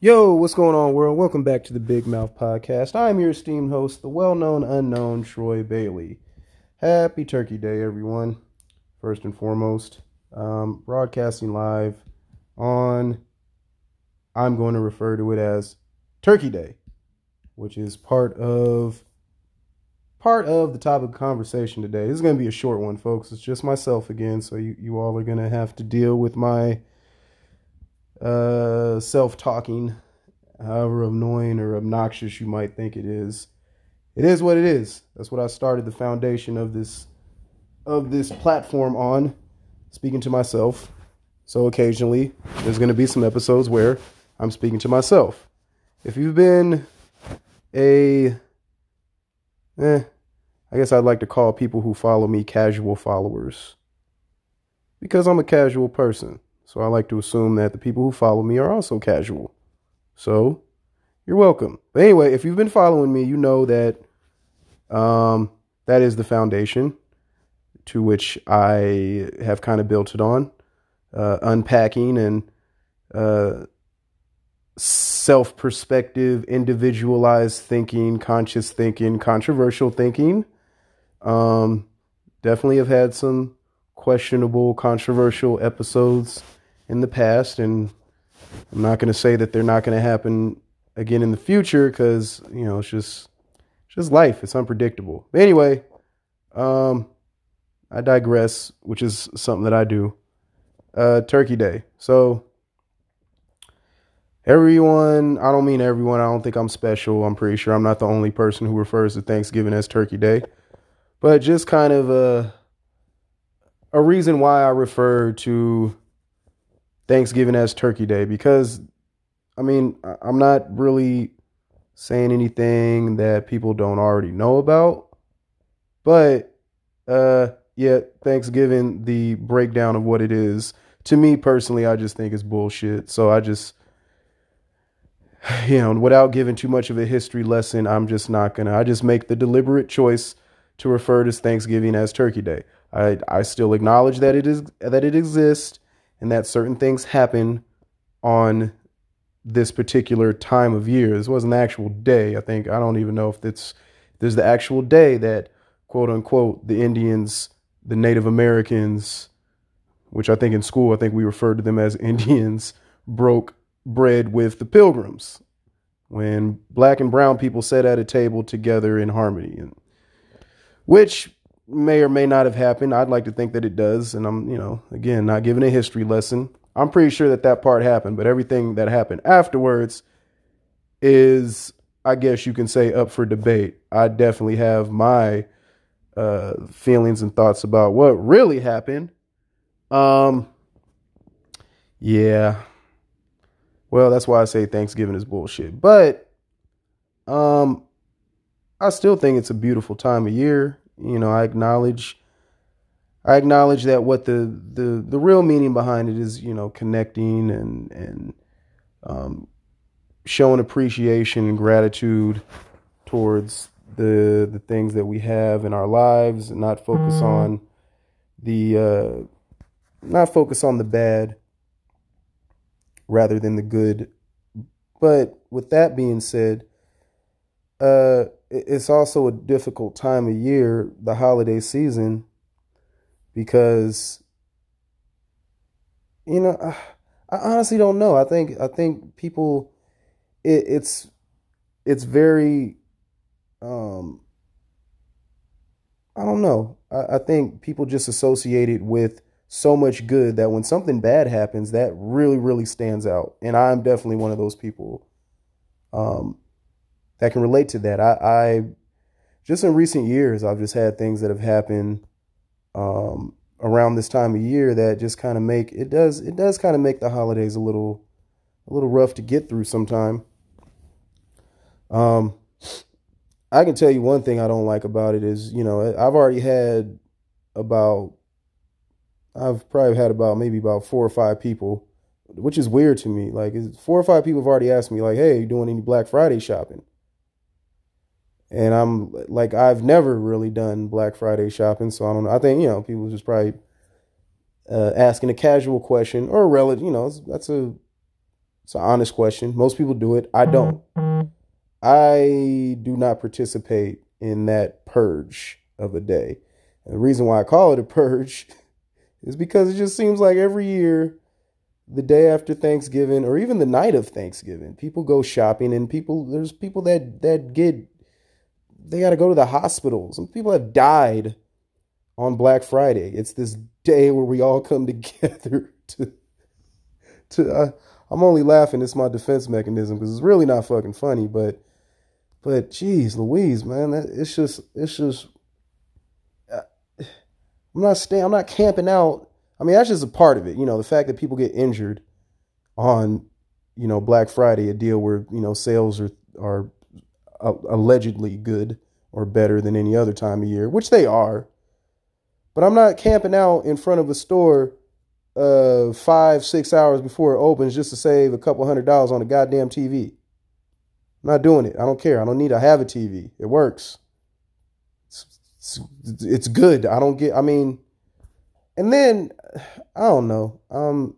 Yo, what's going on, world? Welcome back to the Big Mouth Podcast. I'm your esteemed host, the well known unknown Troy Bailey. Happy Turkey Day, everyone. First and foremost, um, broadcasting live on, I'm going to refer to it as Turkey Day, which is part of part of the topic of conversation today. This is going to be a short one, folks. It's just myself again, so you, you all are going to have to deal with my uh, self talking, however annoying or obnoxious you might think it is. It is what it is. That's what I started the foundation of this of this platform on, speaking to myself. So occasionally there's going to be some episodes where I'm speaking to myself. If you've been a eh, I guess I'd like to call people who follow me casual followers. Because I'm a casual person. So I like to assume that the people who follow me are also casual. So you're welcome. But anyway, if you've been following me, you know that um, that is the foundation to which I have kind of built it on, uh, unpacking and uh, self perspective, individualized thinking, conscious thinking, controversial thinking. Um, definitely have had some questionable, controversial episodes in the past, and I'm not going to say that they're not going to happen again in the future because you know it's just it's just life. It's unpredictable. But anyway, um, I digress, which is something that I do. Uh, Turkey Day. So everyone, I don't mean everyone. I don't think I'm special. I'm pretty sure I'm not the only person who refers to Thanksgiving as Turkey Day, but just kind of a a reason why I refer to Thanksgiving as Turkey Day because, I mean, I'm not really saying anything that people don't already know about, but uh, yeah, Thanksgiving, the breakdown of what it is, to me personally, I just think is bullshit. So I just, you know, without giving too much of a history lesson, I'm just not gonna. I just make the deliberate choice to refer to Thanksgiving as Turkey Day. I I still acknowledge that it is that it exists and that certain things happen on this particular time of year. This wasn't the actual day. I think I don't even know if it's there's the actual day that quote unquote the Indians, the Native Americans, which I think in school I think we referred to them as Indians, broke bread with the pilgrims when black and brown people sat at a table together in harmony and which may or may not have happened. I'd like to think that it does. And I'm, you know, again, not giving a history lesson. I'm pretty sure that that part happened, but everything that happened afterwards is, I guess you can say, up for debate. I definitely have my uh, feelings and thoughts about what really happened. Um, yeah. Well, that's why I say Thanksgiving is bullshit. But um, I still think it's a beautiful time of year. You know, I acknowledge I acknowledge that what the the the real meaning behind it is, you know, connecting and and um, showing appreciation and gratitude towards the the things that we have in our lives, and not focus mm. on the uh, not focus on the bad rather than the good. But with that being said, uh, it's also a difficult time of year, the holiday season, because you know, I, I honestly don't know. I think I think people, it, it's it's very, um, I don't know. I, I think people just associate it with so much good that when something bad happens, that really really stands out, and I'm definitely one of those people. Um, that can relate to that. I, I just in recent years, I've just had things that have happened um, around this time of year that just kind of make it does it does kind of make the holidays a little a little rough to get through sometime. Um, I can tell you one thing I don't like about it is you know I've already had about I've probably had about maybe about four or five people, which is weird to me. Like four or five people have already asked me like, "Hey, you doing any Black Friday shopping?" And I'm like, I've never really done Black Friday shopping, so I don't know. I think you know people just probably uh, asking a casual question or a relative. You know, that's a It's an honest question. Most people do it. I don't. I do not participate in that purge of a day. And the reason why I call it a purge is because it just seems like every year, the day after Thanksgiving or even the night of Thanksgiving, people go shopping and people there's people that that get they got to go to the hospital. Some people have died on Black Friday. It's this day where we all come together to to uh, I'm only laughing. It's my defense mechanism because it's really not fucking funny. But but geez, Louise, man, that, it's just it's just. Uh, I'm not staying. I'm not camping out. I mean, that's just a part of it. You know, the fact that people get injured on, you know, Black Friday, a deal where you know sales are are allegedly good or better than any other time of year, which they are. But I'm not camping out in front of a store uh, five, six hours before it opens just to save a couple hundred dollars on a goddamn TV. I'm not doing it. I don't care. I don't need to have a TV. It works. It's, it's, it's good. I don't get, I mean, and then I don't know. Um,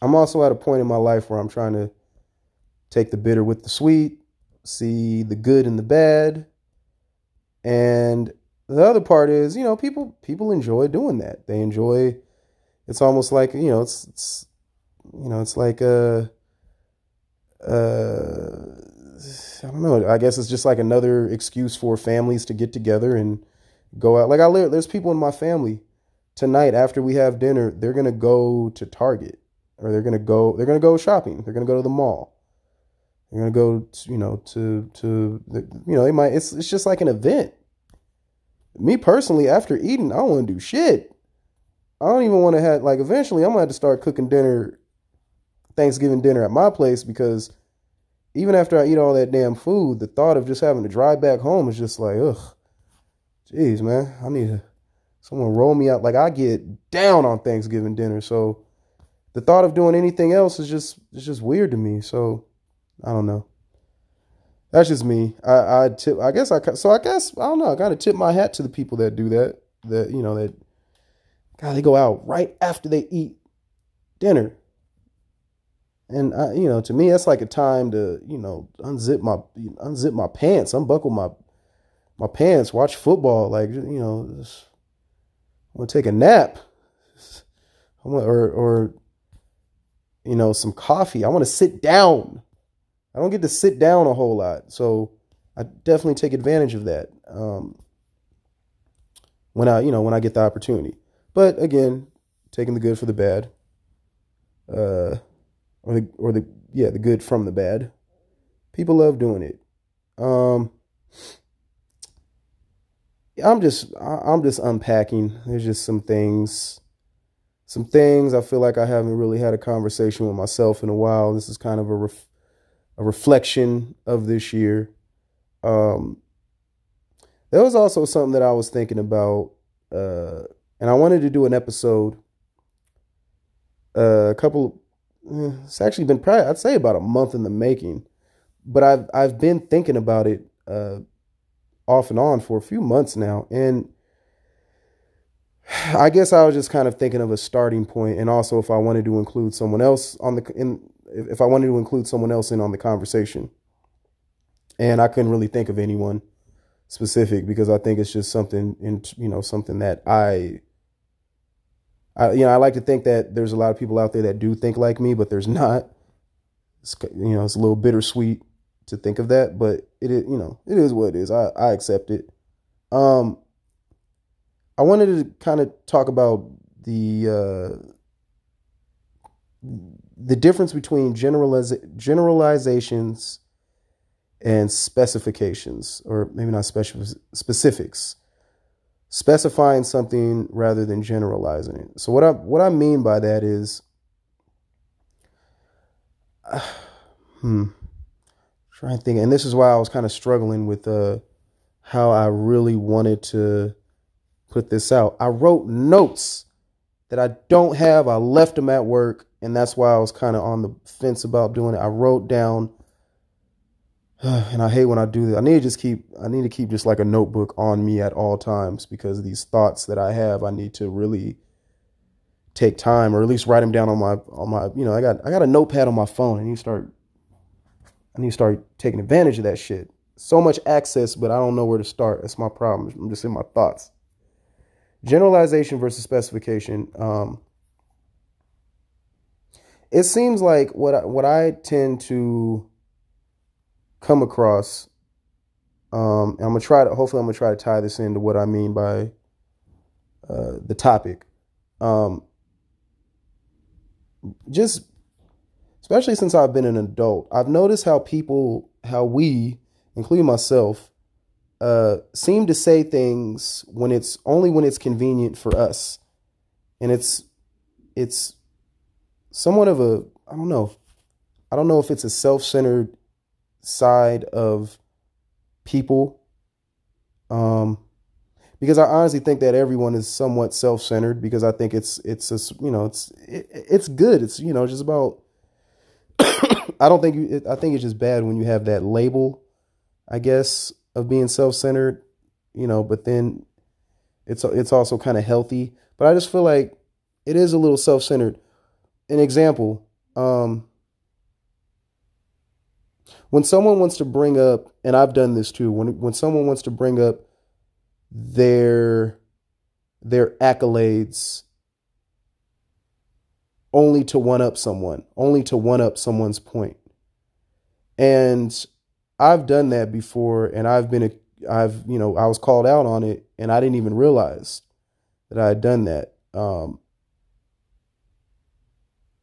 I'm also at a point in my life where I'm trying to take the bitter with the sweet, see the good and the bad. And the other part is, you know, people people enjoy doing that. They enjoy it's almost like you know it's, it's you know it's like a uh I don't know. I guess it's just like another excuse for families to get together and go out. Like I live, there's people in my family tonight after we have dinner, they're gonna go to Target or they're gonna go they're gonna go shopping. They're gonna go to the mall. They're gonna go, to, you know, to to you know they might. It's it's just like an event. Me personally, after eating, I don't want to do shit. I don't even want to have like eventually I'm gonna have to start cooking dinner, Thanksgiving dinner at my place because even after I eat all that damn food, the thought of just having to drive back home is just like, ugh, jeez, man, I need to, someone roll me out. Like I get down on Thanksgiving dinner, so the thought of doing anything else is just it's just weird to me. So I don't know. That's just me. I I tip. I guess I so I guess I don't know. I gotta tip my hat to the people that do that. That you know that God, they go out right after they eat dinner. And I, you know, to me, that's like a time to, you know, unzip my unzip my pants, unbuckle my my pants, watch football, like you know, just, I want to take a nap, I want, or or you know, some coffee. I want to sit down. I don't get to sit down a whole lot, so I definitely take advantage of that um, when I, you know, when I get the opportunity. But again, taking the good for the bad, uh, or the or the yeah the good from the bad. People love doing it. Um, I'm just I'm just unpacking. There's just some things, some things I feel like I haven't really had a conversation with myself in a while. This is kind of a ref, a reflection of this year. Um, there was also something that I was thinking about. Uh, and I wanted to do an episode. Uh, a couple, eh, it's actually been probably I'd say about a month in the making, but I've I've been thinking about it uh, off and on for a few months now, and I guess I was just kind of thinking of a starting point, and also if I wanted to include someone else on the in if I wanted to include someone else in on the conversation, and I couldn't really think of anyone specific because I think it's just something in you know something that I I, you know, I like to think that there's a lot of people out there that do think like me, but there's not. It's, you know, it's a little bittersweet to think of that, but it is, you know, it is what it is. I, I accept it. Um, I wanted to kind of talk about the uh, the difference between generaliz- generalizations and specifications, or maybe not specifics specifying something rather than generalizing it. So what I what I mean by that is uh, hmm trying to think and this is why I was kind of struggling with uh how I really wanted to put this out. I wrote notes that I don't have. I left them at work and that's why I was kind of on the fence about doing it. I wrote down and I hate when I do this. I need to just keep I need to keep just like a notebook on me at all times because these thoughts that I have, I need to really take time or at least write them down on my on my you know I got I got a notepad on my phone and you start I need to start taking advantage of that shit. So much access, but I don't know where to start. That's my problem. I'm just in my thoughts. Generalization versus specification. Um, it seems like what I, what I tend to come across. Um, I'm gonna try to. Hopefully, I'm gonna try to tie this into what I mean by uh, the topic. Um, just especially since I've been an adult, I've noticed how people, how we, including myself, uh, seem to say things when it's only when it's convenient for us, and it's it's somewhat of a I don't know, I don't know if it's a self-centered side of people, um, because I honestly think that everyone is somewhat self-centered because I think it's it's a, you know it's it, it's good. It's you know just about I don't think you, I think it's just bad when you have that label, I guess, of being self-centered, you know, but then it's it's also kind of healthy, but I just feel like it is a little self-centered. An example, um when someone wants to bring up and I've done this too, when when someone wants to bring up their their accolades only to one up someone, only to one up someone's point. And I've done that before and I've been, a, I've, you know, I was called out on it and I didn't even realize that I had done that. Um,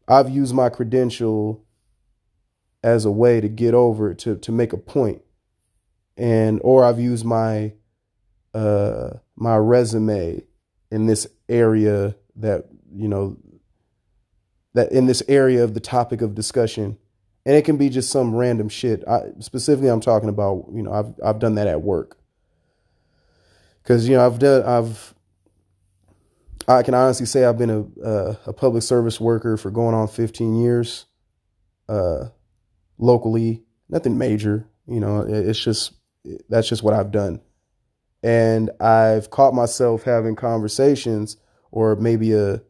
I've used my credential as a way to get over to, to make a point. And, or I've used my, uh, my resume in this area that, you know, that in this area of the topic of discussion. And it can be just some random shit. I, specifically i'm talking about you know i've i've done that at work. Because you know i've done i've i can honestly say i've been a a, a public service worker for going on 15 years uh locally nothing major you know it's just that's just what i've done and i've caught myself having conversations or maybe a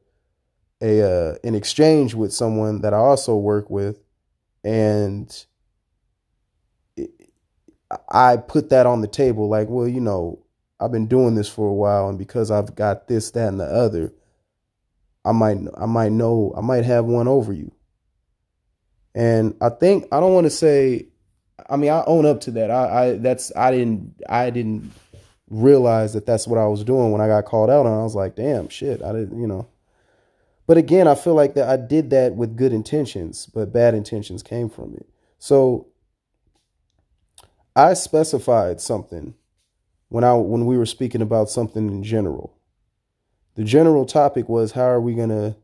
a uh, an exchange with someone that I also work with, and I put that on the table. Like, well, you know, I've been doing this for a while, and because I've got this, that, and the other, I might I might know I might have one over you. And I think I don't want to say. I mean, I own up to that. I, I that's I didn't I didn't realize that that's what I was doing when I got called out on. I was like, damn, shit, I didn't, you know. But again, I feel like that I did that with good intentions, but bad intentions came from it. So I specified something when I when we were speaking about something in general. The general topic was how are we gonna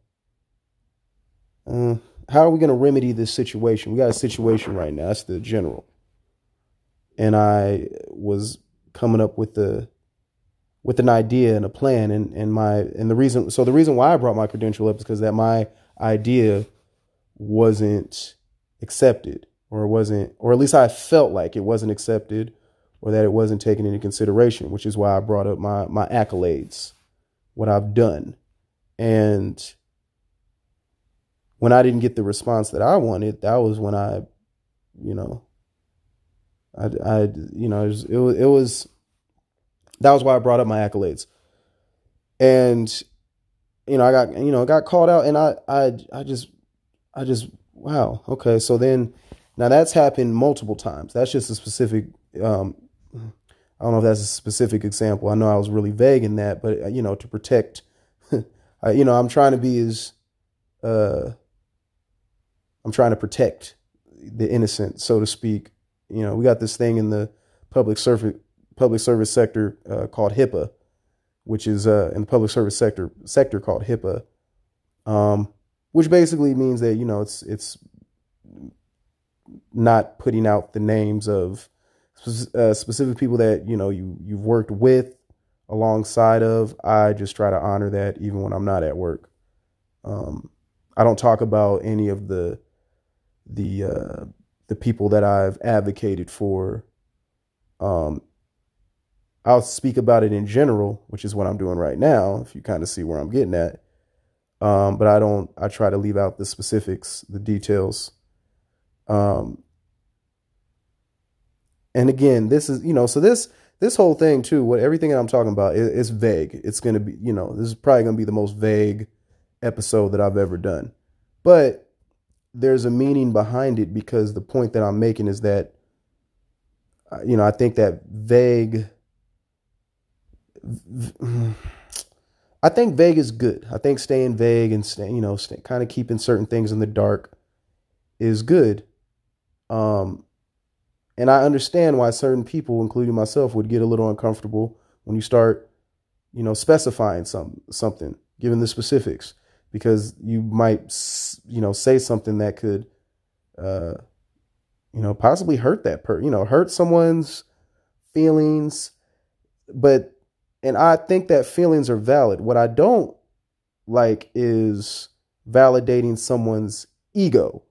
uh, how are we gonna remedy this situation? We got a situation right now. That's the general. And I was coming up with the with an idea and a plan and, and my and the reason so the reason why I brought my credential up is because that my idea wasn't accepted or wasn't or at least I felt like it wasn't accepted or that it wasn't taken into consideration, which is why I brought up my my accolades, what I've done. And when I didn't get the response that I wanted, that was when I, you know, I, I you know, it was, it was, it was that was why I brought up my accolades. And you know, I got you know, got called out and I I I just I just wow, okay. So then now that's happened multiple times. That's just a specific um I don't know if that's a specific example. I know I was really vague in that, but uh, you know, to protect you know, I'm trying to be as uh I'm trying to protect the innocent, so to speak. You know, we got this thing in the public service public service sector uh, called HIPAA, which is uh, in the public service sector sector called HIPAA, um, which basically means that you know it's it's not putting out the names of uh, specific people that you know you you've worked with alongside of. I just try to honor that even when I'm not at work. Um, I don't talk about any of the the uh, the people that I've advocated for um, I'll speak about it in general, which is what I'm doing right now, if you kind of see where I'm getting at. Um, but I don't. I try to leave out the specifics, the details. Um, and again, this is you know, so this this whole thing too, what everything that I'm talking about is, vague. It's going to be, you know, this is probably going to be the most vague episode that I've ever done. But there's a meaning behind it because the point that I'm making is that, uh, you know, I think that vague. I think vague is good. I think staying vague and stay, you know, stay, kind of keeping certain things in the dark is good. Um, and I understand why certain people, including myself, would get a little uncomfortable when you start, you know, specifying some something, given the specifics because you might, you know, say something that could, uh, you know, possibly hurt that per, you know, hurt someone's feelings. But, and I think that feelings are valid. What I don't like is validating someone's ego.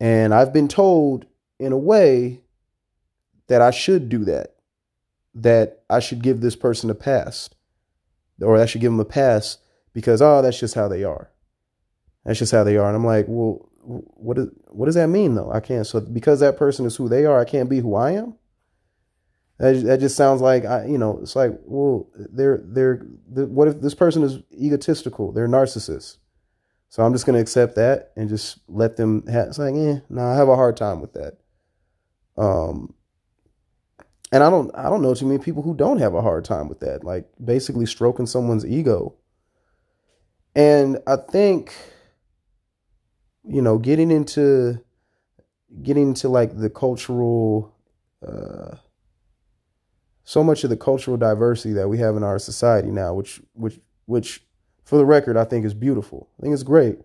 And I've been told in a way that I should do that, that I should give this person a pass, or I should give them a pass because oh that's just how they are. That's just how they are. And i'm like well what is what does that mean though? I can't so because that person is who they are i can't be who i am? That, just sounds like i you know it's like well they're they're what if this person is egotistical? They're narcissists. So i'm just to accept that and just let them have it's like eh no i have a hard time with that um and i don't i don't know too many people who don't have a hard time with that like basically stroking someone's ego and I think, you know, getting into getting into like the cultural uh so much of the cultural diversity that we have in our society now, which which which for the record I think is beautiful. I think it's great.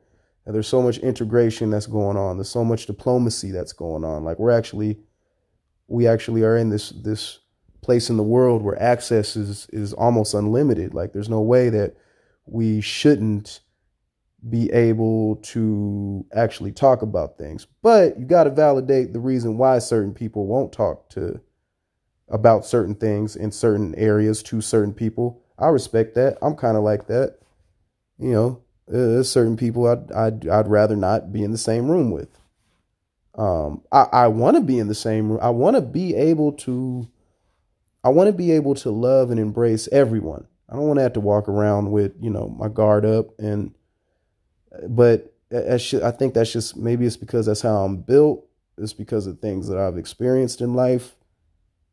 And there's so much integration that's going on. There's so much diplomacy that's going on. Like we're actually we actually are in this this place in the world where access is is almost unlimited. Like there's no way that we shouldn't be able to actually talk about things. But you got to validate the reason why certain people won't talk to about certain things in certain areas to certain people. I respect that. I'm kind of like that. You know, uh, there's certain people I'd, I'd I'd rather not be in the same room with. Um, I I want to be in the same room. I want to be able to. I want to be able to love and embrace everyone. I don't want to have to walk around with, you know, my guard up and but I think that's just maybe it's because that's how I'm built. It's because of things that I've experienced in life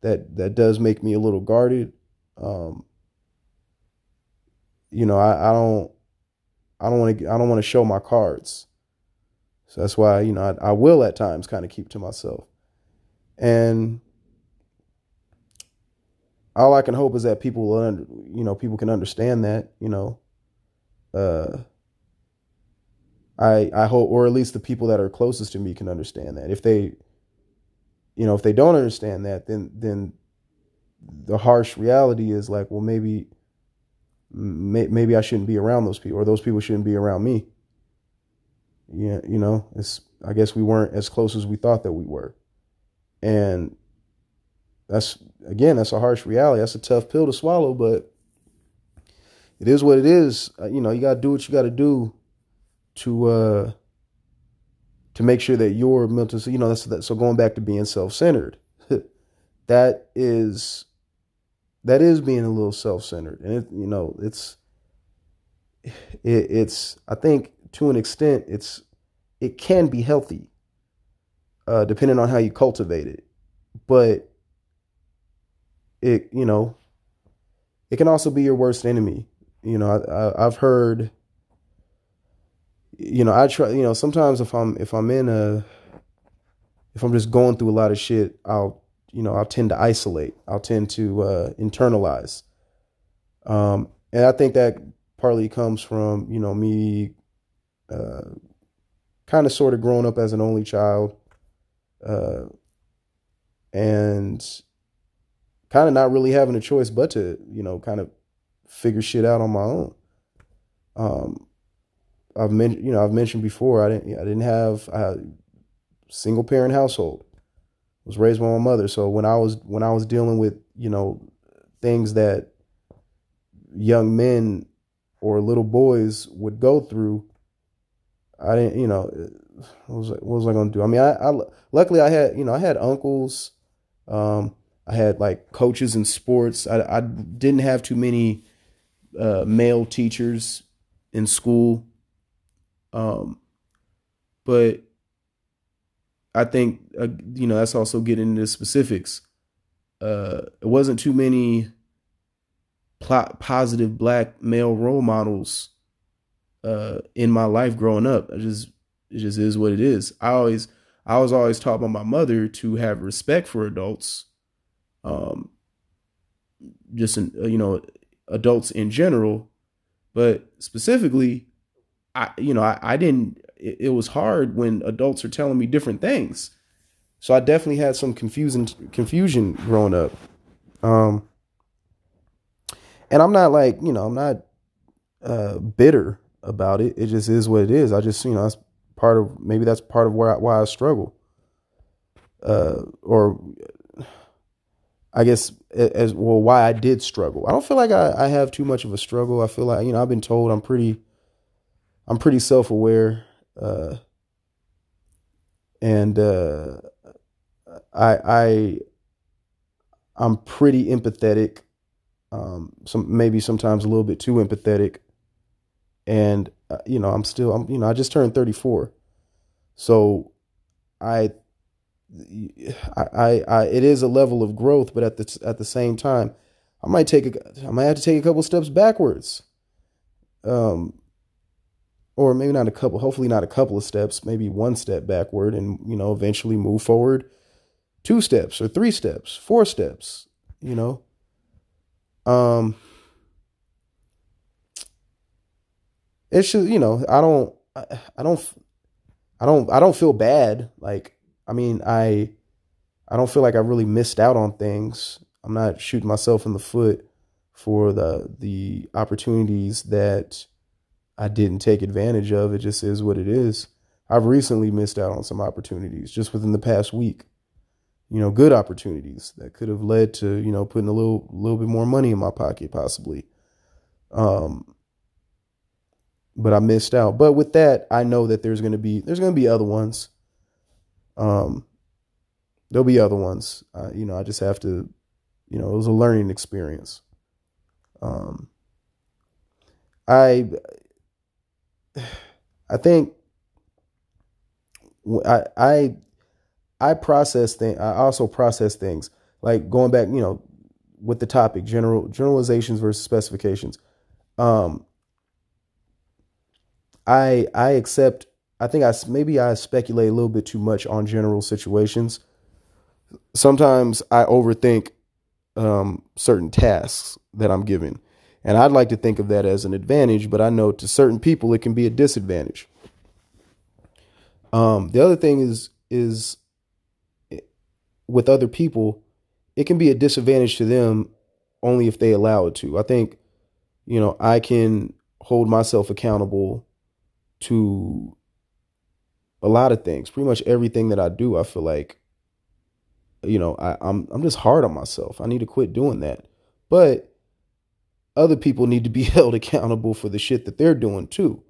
that that does make me a little guarded. Um, you know, I, I don't I don't want to I don't want to show my cards. So that's why, you know, I, I will at times kind of keep to myself. And all I can hope is that people will, under, you know, people can understand that, you know, uh, I I hope, or at least the people that are closest to me can understand that. If they, you know, if they don't understand that, then then the harsh reality is like, well, maybe may, maybe I shouldn't be around those people, or those people shouldn't be around me. Yeah, you know, it's I guess we weren't as close as we thought that we were, and that's again that's a harsh reality. That's a tough pill to swallow, but it is what it is. Uh, you know, you got to do what you got to do to uh to make sure that your mental you know that's that so going back to being self-centered that is that is being a little self-centered and it you know it's it, it's i think to an extent it's it can be healthy uh depending on how you cultivate it but it you know it can also be your worst enemy you know I, I, i've heard you know, I try, you know, sometimes if I'm if I'm in a if I'm just going through a lot of shit, I'll you know, I'll tend to isolate. I'll tend to uh internalize. Um and I think that partly comes from, you know, me uh kind of sort of growing up as an only child uh and kind of not really having a choice but to, you know, kind of figure shit out on my own. Um I've mentioned, you know, I've mentioned before, I didn't, I didn't have a single parent household. I was raised by my mother. So when I was, when I was dealing with, you know, things that young men or little boys would go through. I didn't, you know, what was I, what was I going to do? I mean, I, I luckily I had, you know, I had uncles. Um, I had like coaches in sports. I, I didn't have too many uh, male teachers in school. Um, but I think uh, you know that's also getting into specifics. Uh, it wasn't too many positive black male role models uh, in my life growing up. I just it just is what it is. I always I was always taught by my mother to have respect for adults, um, just in, uh, you know adults in general, but specifically, I you know I, I didn't. It, it was hard when adults are telling me different things, so I definitely had some confusion confusion growing up. Um, and I'm not like you know I'm not uh, bitter about it. It just is what it is. I just you know that's part of maybe that's part of where I, why I struggle. Uh, or I guess as well why I did struggle. I don't feel like I, I have too much of a struggle. I feel like you know I've been told I'm pretty I'm pretty self aware. Uh, and uh, I I I'm pretty empathetic um, some maybe sometimes a little bit too empathetic. And uh, you know, I'm still, I'm you know, I just turned 34, so I, I, I, it is a level of growth, but at the at the same time, I might take a, I might have to take a couple steps backwards. Um, or maybe not a couple, hopefully not a couple of steps, maybe one step backward, and you know, eventually move forward two steps or three steps, four steps, you know. Um, it's just you know I don't I, don't I don't I don't feel bad. Like I mean I I don't feel like I really missed out on things. I'm not shooting myself in the foot for the the opportunities that I didn't take advantage of. It just is what it is. I've recently missed out on some opportunities just within the past week you know, good opportunities that could have led to, you know, putting a little little bit more money in my pocket possibly. Um but I missed out. But with that, I know that there's going to be there's to be other ones. Um there'll be other ones. Uh, you know, I just have to you know, it was a learning experience. Um I I think I I I process things. I also process things like going back, you know, with the topic general generalizations versus specifications. Um, I I accept. I think I maybe I speculate a little bit too much on general situations. Sometimes I overthink um, certain tasks that I'm given, and I'd like to think of that as an advantage, but I know to certain people it can be a disadvantage. Um, the other thing is is with other people, it can be a disadvantage to them only if they allow it to. I think, you know, I can hold myself accountable to a lot of things. Pretty much everything that I do, I feel like, you know, I, I'm I'm just hard on myself. I need to quit doing that. But other people need to be held accountable for the shit that they're doing too.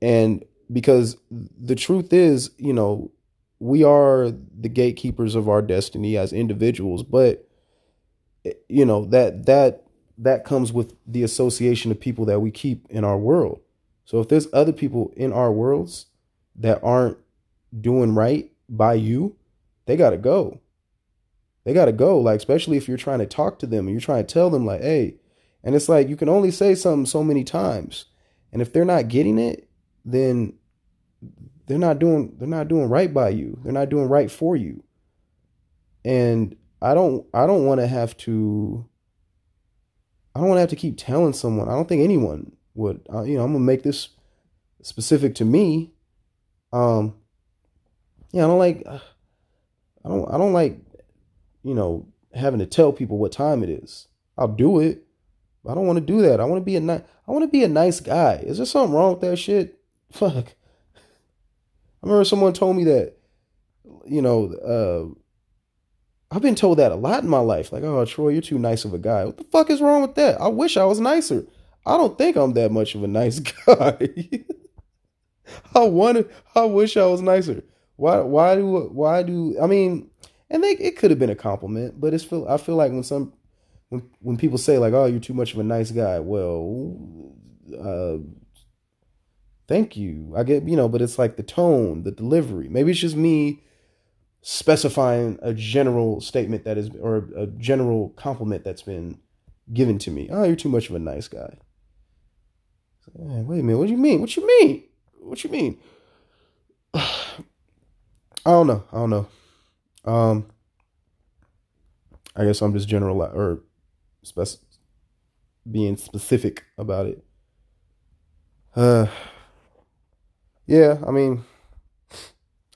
And because the truth is, you know, we are the gatekeepers of our destiny as individuals, but you know that that that comes with the association of people that we keep in our world. So if there's other people in our worlds that aren't doing right by you, they got to go. They got to go. Like especially if you're trying to talk to them and you're trying to tell them like, "Hey," and it's like you can only say something so many times. And if they're not getting it, then they're not doing they're not doing right by you. They're not doing right for you. And I don't I don't want to have to I don't want to have to keep telling someone. I don't think anyone would. Uh, you know, I'm gonna make this specific to me. Um, yeah, I don't like. I don't. I don't like. You know, having to tell people what time it is. I'll do it. I don't want to do that. I want to be a nice. I want to be a nice guy. Is there something wrong with that shit? Fuck. I remember someone told me that, you know, uh, I've been told that a lot in my life. Like, oh, Troy, you're too nice of a guy. What the fuck is wrong with that? I wish I was nicer. I don't think I'm that much of a nice guy. I want I wish I was nicer. Why why do why do I mean and they, it could have been a compliment, but it's feel I feel like when some when when people say like, "Oh, you're too much of a nice guy," well, uh, thank you. I get you know, but it's like the tone, the delivery. Maybe it's just me specifying a general statement that is or a general compliment that's been given to me. Oh, you're too much of a nice guy. Wait a minute. What do you mean? What you mean? What you mean? I don't know. I don't know. Um, I guess I'm just general or spec- being specific about it. Uh, yeah, I mean,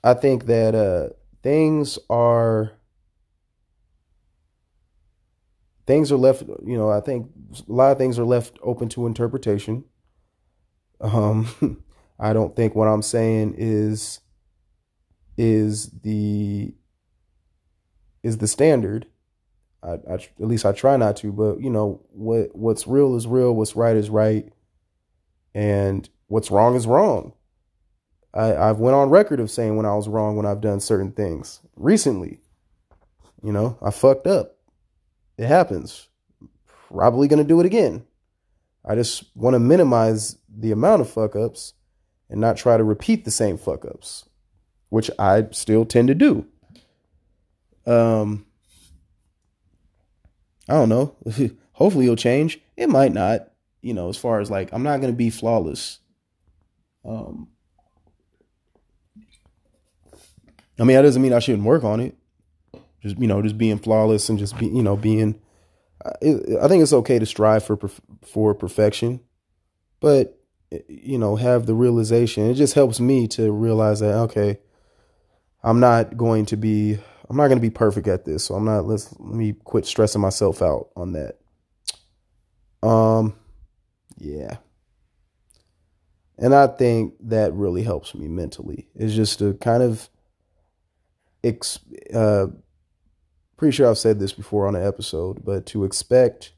I think that uh, things are things are left. You know, I think a lot of things are left open to interpretation. Um, I don't think what I'm saying is is the is the standard. I, I, at least I try not to, but you know what what's real is real, what's right is right, and what's wrong is wrong. I, I've went on record of saying when I was wrong when I've done certain things recently. You know, I fucked up. It happens. Probably gonna do it again. I just want to minimize the amount of fuck ups and not try to repeat the same fuck ups, which I still tend to do. Um, I don't know. Hopefully it'll change. It might not. You know, as far as like, I'm not gonna be flawless. Um, I mean, that doesn't mean I shouldn't work on it. Just you know, just being flawless and just be you know being. I think it's okay to strive for for perfection, but you know, have the realization. It just helps me to realize that okay, I'm not going to be I'm not going to be perfect at this, so I'm not. Let's let me quit stressing myself out on that. Um, yeah, and I think that really helps me mentally. It's just to kind of, ex, uh, pretty sure I've said this before on an episode, but to expect,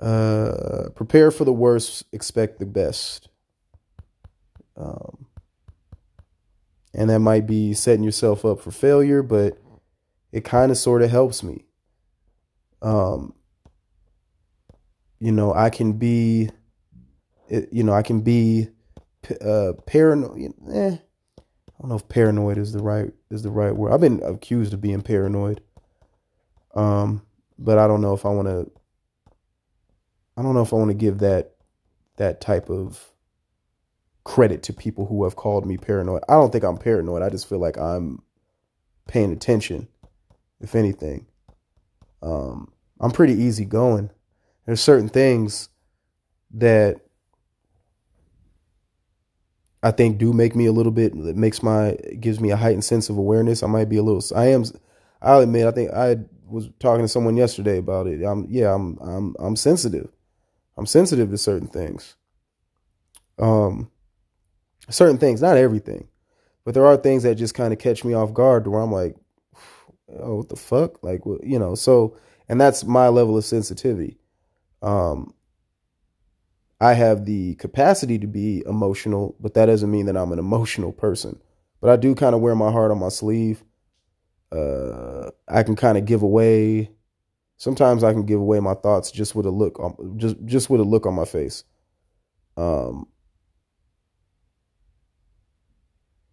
uh, prepare for the worst, expect the best. Um, and that might be setting yourself up for failure, but it kind of sort of helps me. Um, you know, I can be, you know, I can be uh, paranoid. Eh, I don't know if paranoid is the right is the right word. I've been accused of being paranoid. Um, but I don't know if I want to. I don't know if I want to give that that type of credit to people who have called me paranoid. I don't think I'm paranoid. I just feel like I'm paying attention, if anything. Um, I'm pretty easygoing. There's certain things that I think do make me a little bit that makes my gives me a heightened sense of awareness. I might be a little I am I'll admit I think I was talking to someone yesterday about it. I'm yeah, I'm I'm I'm sensitive. I'm sensitive to certain things. Um certain things, not everything, but there are things that just kind of catch me off guard where I'm like, oh, what the fuck? Like, you know, so, and that's my level of sensitivity. Um, I have the capacity to be emotional, but that doesn't mean that I'm an emotional person. But I do kind of wear my heart on my sleeve. Uh, I can kind of give away. Sometimes I can give away my thoughts just with a look on, just just with a look on my face. Um,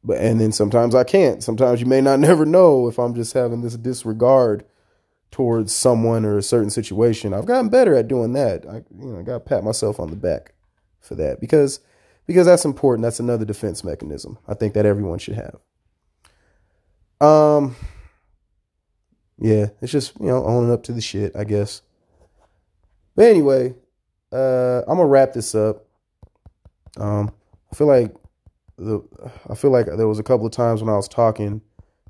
but and then sometimes I can't. Sometimes you may not never know if I'm just having this disregard towards someone or a certain situation. I've gotten better at doing that. I you know, I got to pat myself on the back for that because because that's important. That's another defense mechanism. I think that everyone should have. Um yeah, it's just, you know, owning up to the shit, I guess. But anyway, uh I'm to wrap this up. Um I feel like the I feel like there was a couple of times when I was talking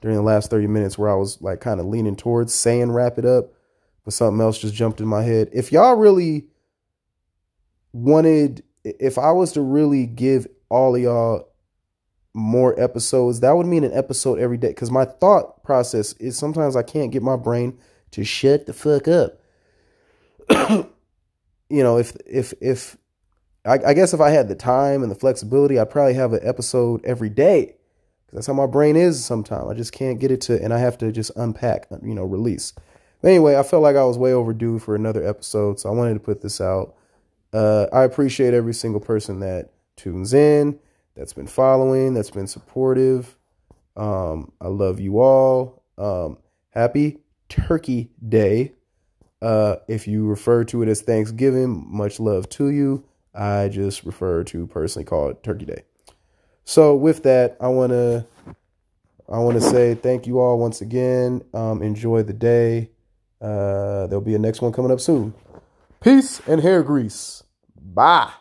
during the last 30 minutes where I was like kind of leaning towards saying wrap it up, but something else just jumped in my head. If y'all really wanted if I was to really give all of y'all more episodes, that would mean an episode every day cuz my thought process is sometimes I can't get my brain to shut the fuck up. you know, if if if I, I guess if I had the time and the flexibility, I'd probably have an episode every day. That's how my brain is sometimes. I just can't get it to, and I have to just unpack, you know, release. But anyway, I felt like I was way overdue for another episode, so I wanted to put this out. Uh, I appreciate every single person that tunes in, that's been following, that's been supportive. Um, I love you all. Um, happy Turkey Day. Uh, if you refer to it as Thanksgiving, much love to you. I just refer to personally call it Turkey Day. So with that, I want to I want to say thank you all once again. Um, enjoy the day. Uh, there'll be a next one coming up soon. Peace and hair grease. Bye.